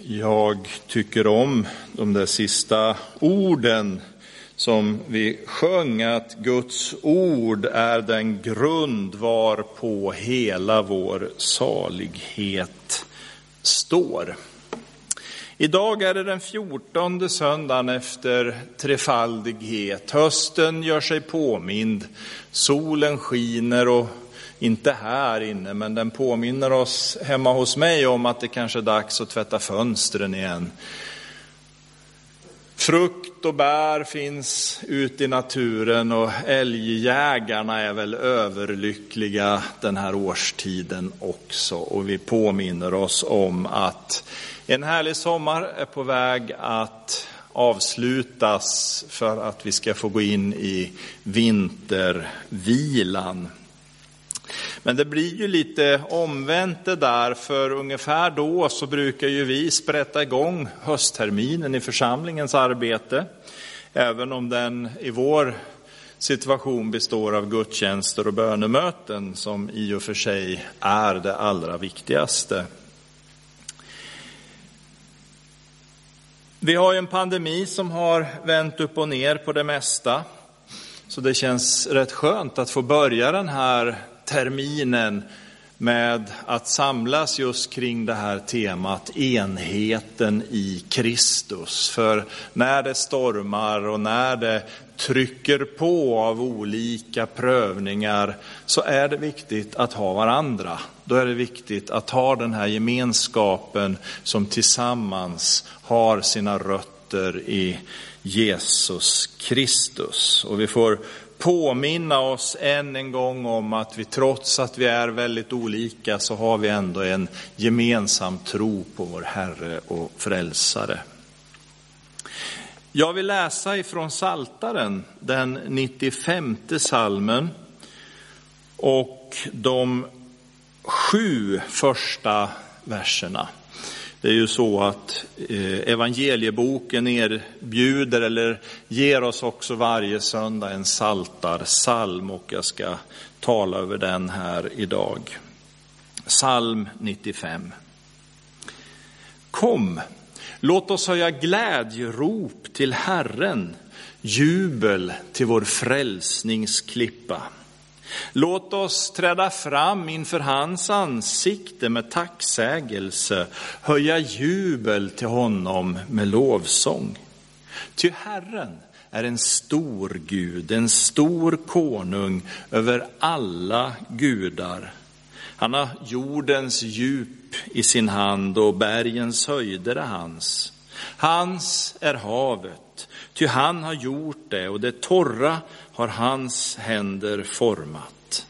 Jag tycker om de där sista orden som vi sjöng, att Guds ord är den grund varpå hela vår salighet står. Idag är det den fjortonde söndagen efter trefaldighet. Hösten gör sig påmind, solen skiner och inte här inne, men den påminner oss hemma hos mig om att det kanske är dags att tvätta fönstren igen. Frukt och bär finns ute i naturen och älgjägarna är väl överlyckliga den här årstiden också. Och vi påminner oss om att en härlig sommar är på väg att avslutas för att vi ska få gå in i vintervilan. Men det blir ju lite omvänt det där, för ungefär då så brukar ju vi sprätta igång höstterminen i församlingens arbete. Även om den i vår situation består av gudstjänster och bönemöten som i och för sig är det allra viktigaste. Vi har ju en pandemi som har vänt upp och ner på det mesta. Så det känns rätt skönt att få börja den här terminen med att samlas just kring det här temat enheten i Kristus. För när det stormar och när det trycker på av olika prövningar så är det viktigt att ha varandra. Då är det viktigt att ha den här gemenskapen som tillsammans har sina rötter i Jesus Kristus. Och vi får påminna oss än en gång om att vi trots att vi är väldigt olika så har vi ändå en gemensam tro på vår Herre och Frälsare. Jag vill läsa ifrån Saltaren, den 95 salmen och de sju första verserna. Det är ju så att eh, evangelieboken erbjuder eller ger oss också varje söndag en saltarsalm och jag ska tala över den här idag. Psalm 95. Kom, låt oss höja glädjerop till Herren, jubel till vår frälsningsklippa. Låt oss träda fram inför hans ansikte med tacksägelse, höja jubel till honom med lovsång. Ty Herren är en stor Gud, en stor konung över alla gudar. Han har jordens djup i sin hand och bergens höjder är hans. Hans är havet, ty han har gjort det och det torra har hans händer format.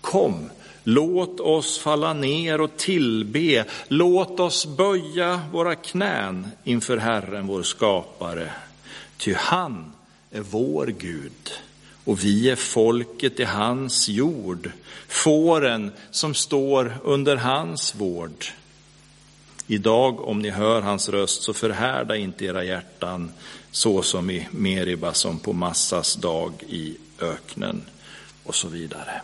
Kom, låt oss falla ner och tillbe, låt oss böja våra knän inför Herren vår skapare. Ty han är vår Gud och vi är folket i hans jord, fåren som står under hans vård. Idag om ni hör hans röst så förhärda inte era hjärtan så som i Meriba som på Massas dag i öknen och så vidare.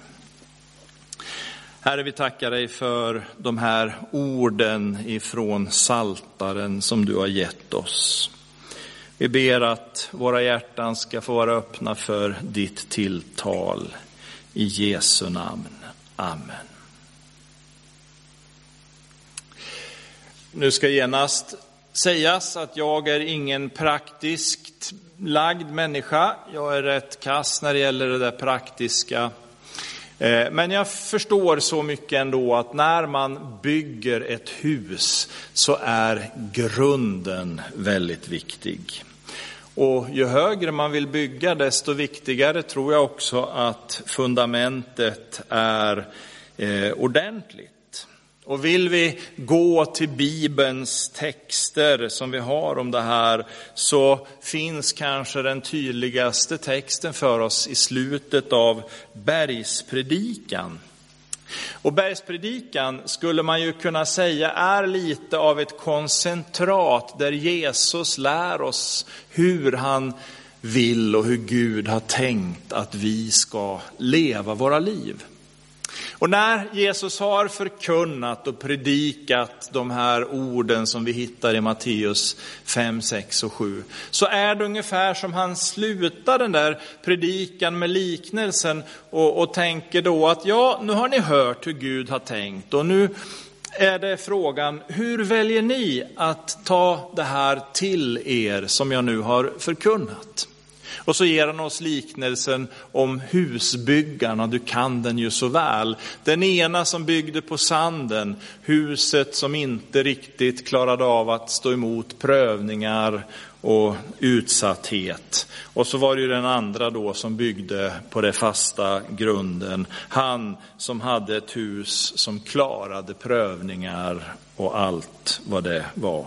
Herre, vi tackar dig för de här orden ifrån Saltaren som du har gett oss. Vi ber att våra hjärtan ska få vara öppna för ditt tilltal. I Jesu namn. Amen. Nu ska genast sägas att jag är ingen praktiskt lagd människa. Jag är rätt kass när det gäller det där praktiska. Eh, men jag förstår så mycket ändå att när man bygger ett hus så är grunden väldigt viktig. Och ju högre man vill bygga desto viktigare tror jag också att fundamentet är eh, ordentligt. Och vill vi gå till Bibelns texter som vi har om det här så finns kanske den tydligaste texten för oss i slutet av Bergspredikan. Och Bergspredikan skulle man ju kunna säga är lite av ett koncentrat där Jesus lär oss hur han vill och hur Gud har tänkt att vi ska leva våra liv. Och när Jesus har förkunnat och predikat de här orden som vi hittar i Matteus 5, 6 och 7, så är det ungefär som han slutar den där predikan med liknelsen och, och tänker då att ja, nu har ni hört hur Gud har tänkt och nu är det frågan, hur väljer ni att ta det här till er som jag nu har förkunnat? Och så ger han oss liknelsen om husbyggarna, du kan den ju så väl. Den ena som byggde på sanden, huset som inte riktigt klarade av att stå emot prövningar och utsatthet. Och så var det ju den andra då som byggde på den fasta grunden. Han som hade ett hus som klarade prövningar och allt vad det var.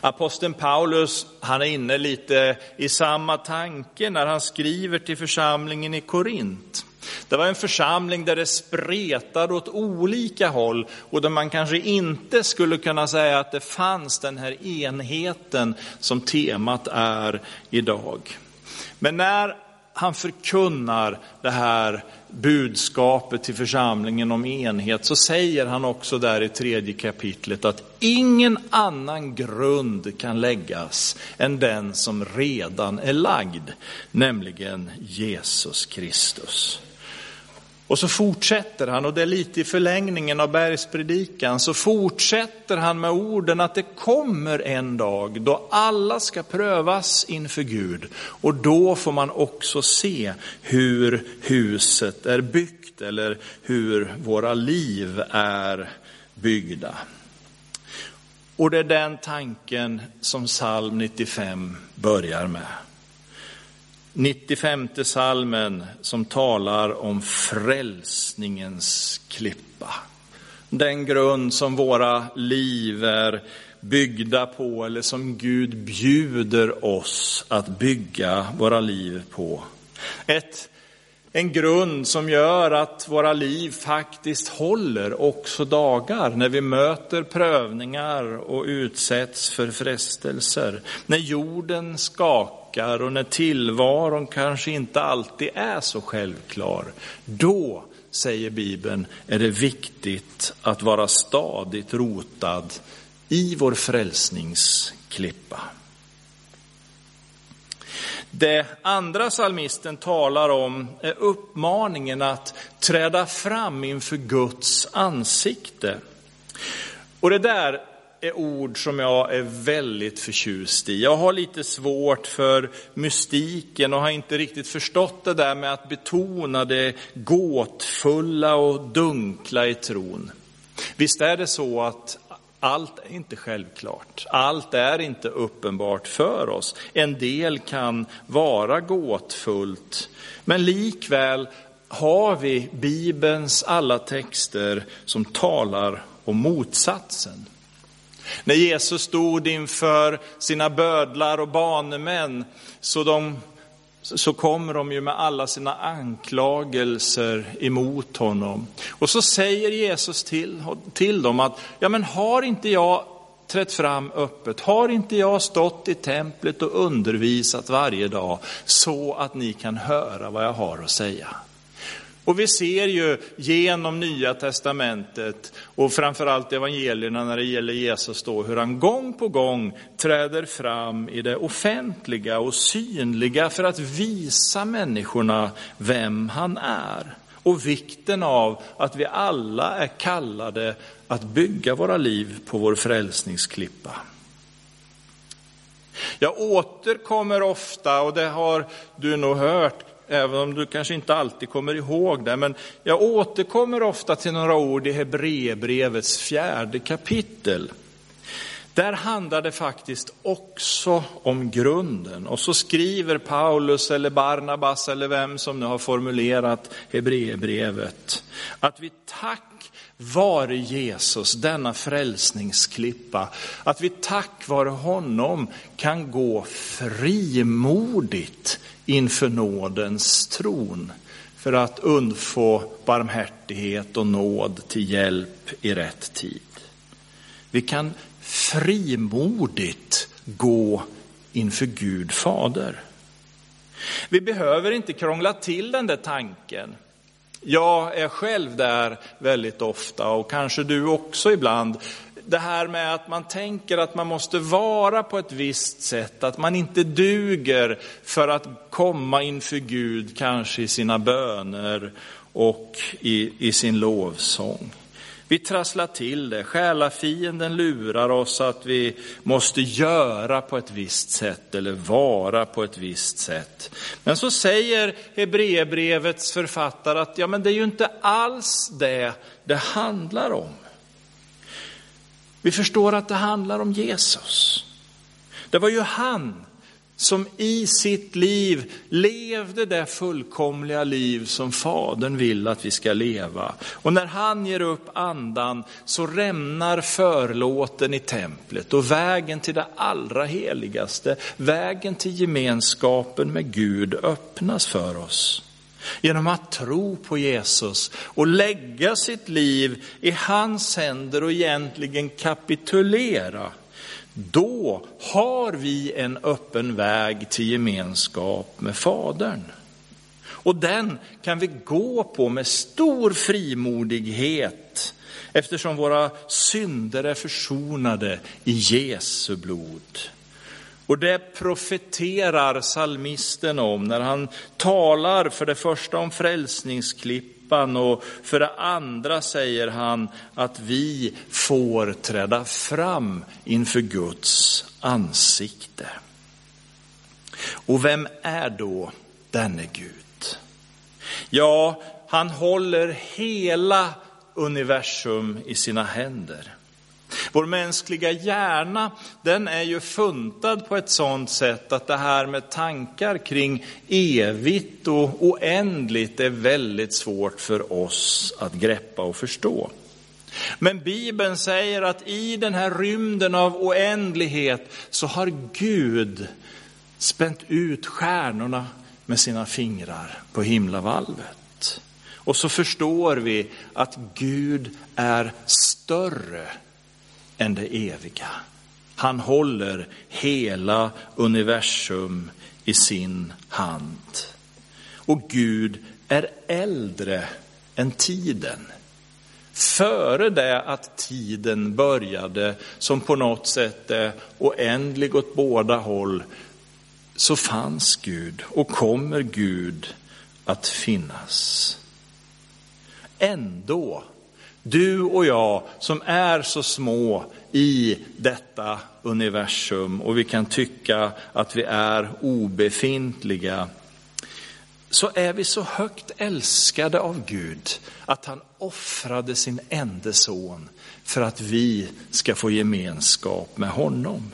Aposteln Paulus, han är inne lite i samma tanke när han skriver till församlingen i Korint. Det var en församling där det spretade åt olika håll och där man kanske inte skulle kunna säga att det fanns den här enheten som temat är idag. Men när han förkunnar det här budskapet till församlingen om enhet så säger han också där i tredje kapitlet att ingen annan grund kan läggas än den som redan är lagd, nämligen Jesus Kristus. Och så fortsätter han, och det är lite i förlängningen av bergspredikan, så fortsätter han med orden att det kommer en dag då alla ska prövas inför Gud. Och då får man också se hur huset är byggt eller hur våra liv är byggda. Och det är den tanken som psalm 95 börjar med. 95 salmen som talar om frälsningens klippa. Den grund som våra liv är byggda på eller som Gud bjuder oss att bygga våra liv på. Ett, en grund som gör att våra liv faktiskt håller också dagar när vi möter prövningar och utsätts för frestelser. När jorden skakar skakar och när tillvaron kanske inte alltid är så självklar, då, säger Bibeln, är det viktigt att vara stadigt rotad i vår frälsningsklippa. Det andra salmisten talar om är uppmaningen att träda fram inför Guds ansikte. Och det där är ord som jag är väldigt förtjust i. Jag har lite svårt för mystiken och har inte riktigt förstått det där med att betona det gåtfulla och dunkla i tron. Visst är det så att allt är inte självklart. Allt är inte uppenbart för oss. En del kan vara gåtfullt, men likväl har vi Bibelns alla texter som talar om motsatsen. När Jesus stod inför sina bödlar och banemän så, de, så kommer de ju med alla sina anklagelser emot honom. Och så säger Jesus till, till dem att, ja men har inte jag trätt fram öppet? Har inte jag stått i templet och undervisat varje dag så att ni kan höra vad jag har att säga? Och vi ser ju genom Nya Testamentet och framförallt evangelierna när det gäller Jesus då, hur han gång på gång träder fram i det offentliga och synliga för att visa människorna vem han är. Och vikten av att vi alla är kallade att bygga våra liv på vår frälsningsklippa. Jag återkommer ofta, och det har du nog hört, även om du kanske inte alltid kommer ihåg det. Men jag återkommer ofta till några ord i Hebreerbrevets fjärde kapitel. Där handlar det faktiskt också om grunden. Och så skriver Paulus eller Barnabas eller vem som nu har formulerat Hebreerbrevet. Att vi tack vare Jesus, denna frälsningsklippa, att vi tack vare honom kan gå frimodigt inför nådens tron för att undfå barmhärtighet och nåd till hjälp i rätt tid. Vi kan frimodigt gå inför Gud Fader. Vi behöver inte krångla till den där tanken. Jag är själv där väldigt ofta och kanske du också ibland. Det här med att man tänker att man måste vara på ett visst sätt, att man inte duger för att komma inför Gud, kanske i sina böner och i, i sin lovsång. Vi trasslar till det. Själafienden lurar oss att vi måste göra på ett visst sätt eller vara på ett visst sätt. Men så säger Hebreerbrevets författare att ja, men det är ju inte alls det det handlar om. Vi förstår att det handlar om Jesus. Det var ju han som i sitt liv levde det fullkomliga liv som Fadern vill att vi ska leva. Och när han ger upp andan så rämnar förlåten i templet och vägen till det allra heligaste, vägen till gemenskapen med Gud öppnas för oss. Genom att tro på Jesus och lägga sitt liv i hans händer och egentligen kapitulera då har vi en öppen väg till gemenskap med Fadern. Och den kan vi gå på med stor frimodighet eftersom våra synder är försonade i Jesu blod. Och det profeterar salmisten om när han talar för det första om frälsningsklipp klippan och för det andra säger han att vi får träda fram inför Guds ansikte. Och vem är då denne Gud? Ja, han håller hela universum i sina händer. Vår mänskliga hjärna, den är ju funtad på ett sådant sätt att det här med tankar kring evigt och oändligt är väldigt svårt för oss att greppa och förstå. Men Bibeln säger att i den här rymden av oändlighet så har Gud spänt ut stjärnorna med sina fingrar på himlavalvet. Och så förstår vi att Gud är större än det eviga. Han håller hela universum i sin hand. Och Gud är äldre än tiden. Före det att tiden började, som på något sätt är oändlig åt båda håll, så fanns Gud och kommer Gud att finnas. Ändå du och jag som är så små i detta universum och vi kan tycka att vi är obefintliga, så är vi så högt älskade av Gud att han offrade sin enda son för att vi ska få gemenskap med honom.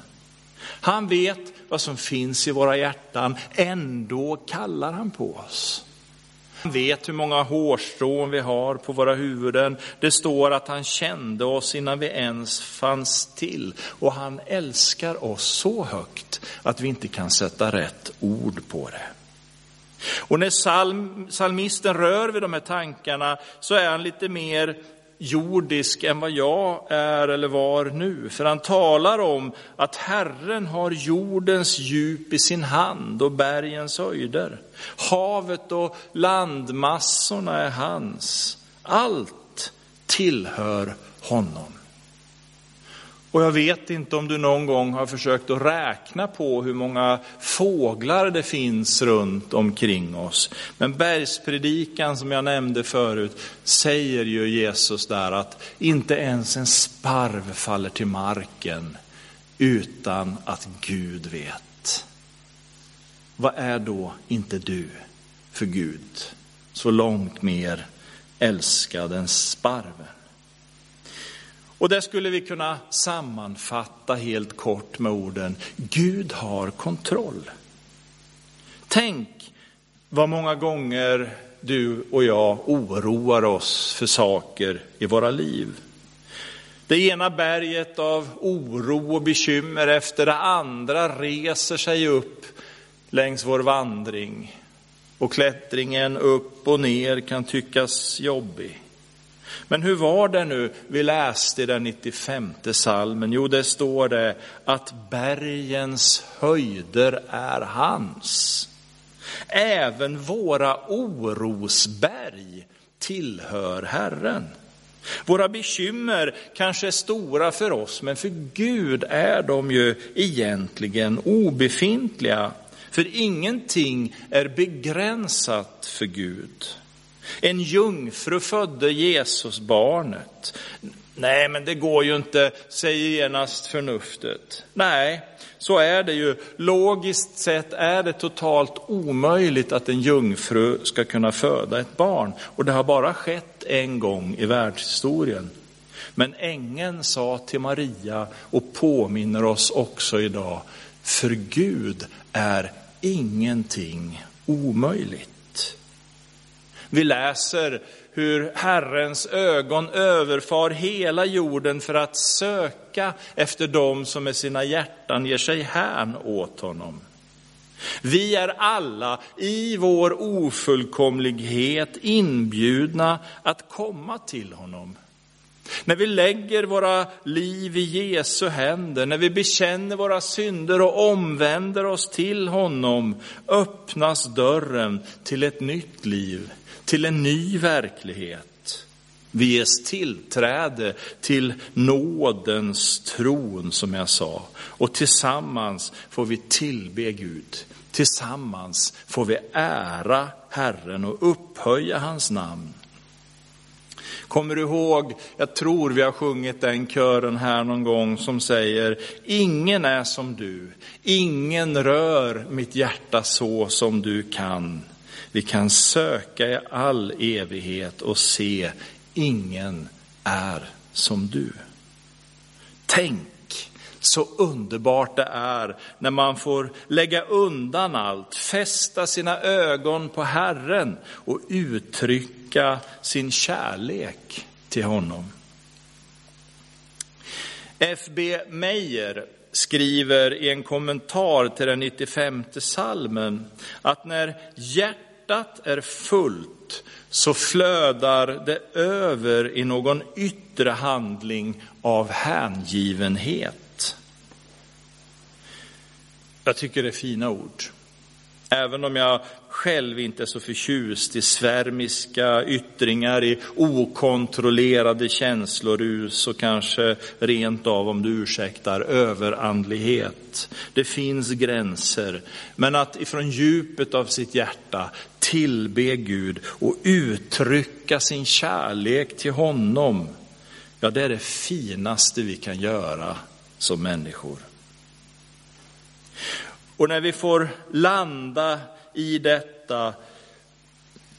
Han vet vad som finns i våra hjärtan, ändå kallar han på oss. Han vet hur många hårstrån vi har på våra huvuden. Det står att han kände oss innan vi ens fanns till. Och han älskar oss så högt att vi inte kan sätta rätt ord på det. Och när psalm, psalmisten rör vid de här tankarna så är han lite mer jordisk än vad jag är eller var nu. För han talar om att Herren har jordens djup i sin hand och bergens höjder. Havet och landmassorna är hans. Allt tillhör honom. Och jag vet inte om du någon gång har försökt att räkna på hur många fåglar det finns runt omkring oss. Men bergspredikan som jag nämnde förut säger ju Jesus där att inte ens en sparv faller till marken utan att Gud vet. Vad är då inte du för Gud? Så långt mer älskad än sparven. Och det skulle vi kunna sammanfatta helt kort med orden, Gud har kontroll. Tänk vad många gånger du och jag oroar oss för saker i våra liv. Det ena berget av oro och bekymmer efter det andra reser sig upp längs vår vandring. Och klättringen upp och ner kan tyckas jobbig. Men hur var det nu vi läste i den 95 salmen? Jo, det står det att bergens höjder är hans. Även våra orosberg tillhör Herren. Våra bekymmer kanske är stora för oss, men för Gud är de ju egentligen obefintliga. För ingenting är begränsat för Gud. En jungfru födde Jesus barnet. Nej, men det går ju inte, säger genast förnuftet. Nej, så är det ju. Logiskt sett är det totalt omöjligt att en jungfru ska kunna föda ett barn. Och det har bara skett en gång i världshistorien. Men ängeln sa till Maria och påminner oss också idag, för Gud är ingenting omöjligt. Vi läser hur Herrens ögon överfar hela jorden för att söka efter dem som med sina hjärtan ger sig hän åt honom. Vi är alla i vår ofullkomlighet inbjudna att komma till honom. När vi lägger våra liv i Jesu händer, när vi bekänner våra synder och omvänder oss till honom, öppnas dörren till ett nytt liv, till en ny verklighet. Vi ges tillträde till nådens tron, som jag sa. Och tillsammans får vi tillbe Gud. Tillsammans får vi ära Herren och upphöja hans namn. Kommer du ihåg, jag tror vi har sjungit den kören här någon gång som säger, ingen är som du, ingen rör mitt hjärta så som du kan. Vi kan söka i all evighet och se, ingen är som du. Tänk så underbart det är när man får lägga undan allt, fästa sina ögon på Herren och uttrycka sin kärlek till honom. F.B. Meyer skriver i en kommentar till den 95 salmen att när hjärtat är fullt så flödar det över i någon yttre handling av hängivenhet. Jag tycker det är fina ord. Även om jag själv inte är så förtjust i svärmiska yttringar, i okontrollerade känslorus och kanske rent av, om du ursäktar, överandlighet. Det finns gränser, men att ifrån djupet av sitt hjärta tillbe Gud och uttrycka sin kärlek till honom, ja det är det finaste vi kan göra som människor. Och när vi får landa i detta,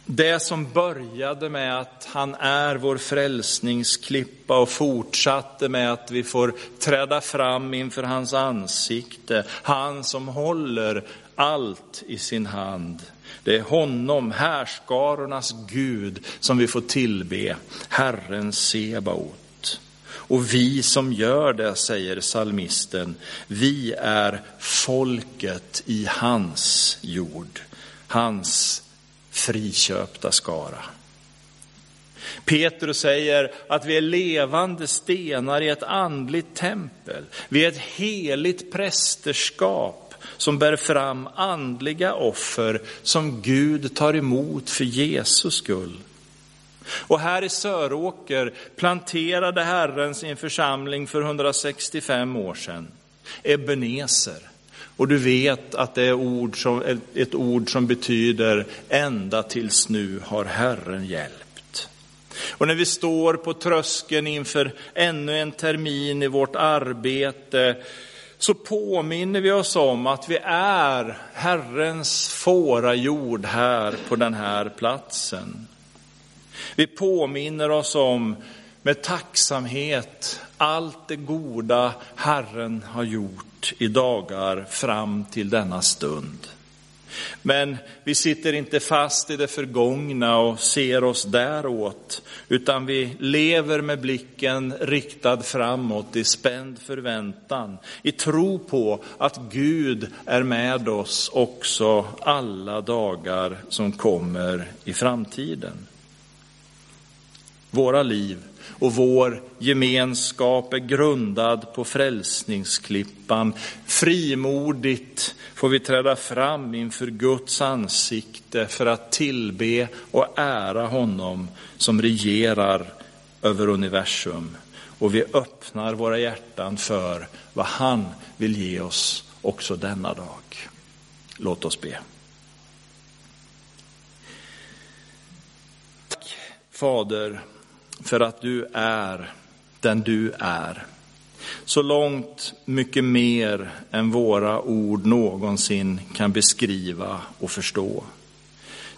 det som började med att han är vår frälsningsklippa och fortsatte med att vi får träda fram inför hans ansikte, han som håller allt i sin hand. Det är honom, härskarornas Gud, som vi får tillbe, Herren Sebaot. Och vi som gör det, säger salmisten, vi är folket i hans jord, hans friköpta skara. Petrus säger att vi är levande stenar i ett andligt tempel. Vi är ett heligt prästerskap som bär fram andliga offer som Gud tar emot för Jesus skull. Och här i Söråker planterade Herren sin församling för 165 år sedan. Ebenezer. Och du vet att det är ord som, ett ord som betyder ända tills nu har Herren hjälpt. Och när vi står på tröskeln inför ännu en termin i vårt arbete så påminner vi oss om att vi är Herrens fårajord här på den här platsen. Vi påminner oss om med tacksamhet allt det goda Herren har gjort i dagar fram till denna stund. Men vi sitter inte fast i det förgångna och ser oss däråt, utan vi lever med blicken riktad framåt i spänd förväntan, i tro på att Gud är med oss också alla dagar som kommer i framtiden. Våra liv och vår gemenskap är grundad på frälsningsklippan. Frimodigt får vi träda fram inför Guds ansikte för att tillbe och ära honom som regerar över universum. Och vi öppnar våra hjärtan för vad han vill ge oss också denna dag. Låt oss be. Tack Fader för att du är den du är. Så långt mycket mer än våra ord någonsin kan beskriva och förstå.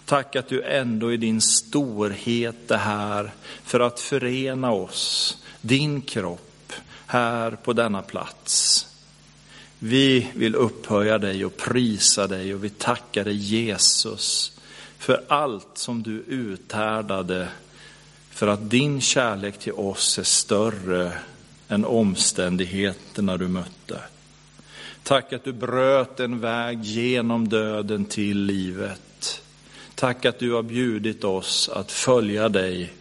Tack att du ändå i din storhet är här för att förena oss, din kropp, här på denna plats. Vi vill upphöja dig och prisa dig och vi tackar dig Jesus för allt som du uthärdade för att din kärlek till oss är större än omständigheterna du mötte. Tack att du bröt en väg genom döden till livet. Tack att du har bjudit oss att följa dig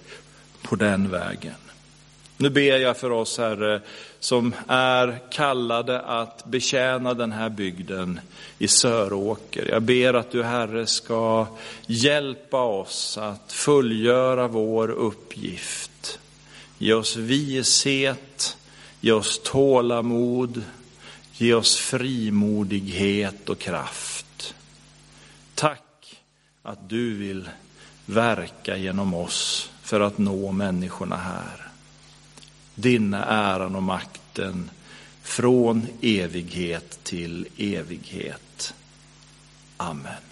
på den vägen. Nu ber jag för oss, Herre, som är kallade att betjäna den här bygden i Söråker. Jag ber att du, Herre, ska hjälpa oss att fullgöra vår uppgift. Ge oss vishet, ge oss tålamod, ge oss frimodighet och kraft. Tack att du vill verka genom oss för att nå människorna här din äran och makten från evighet till evighet. Amen.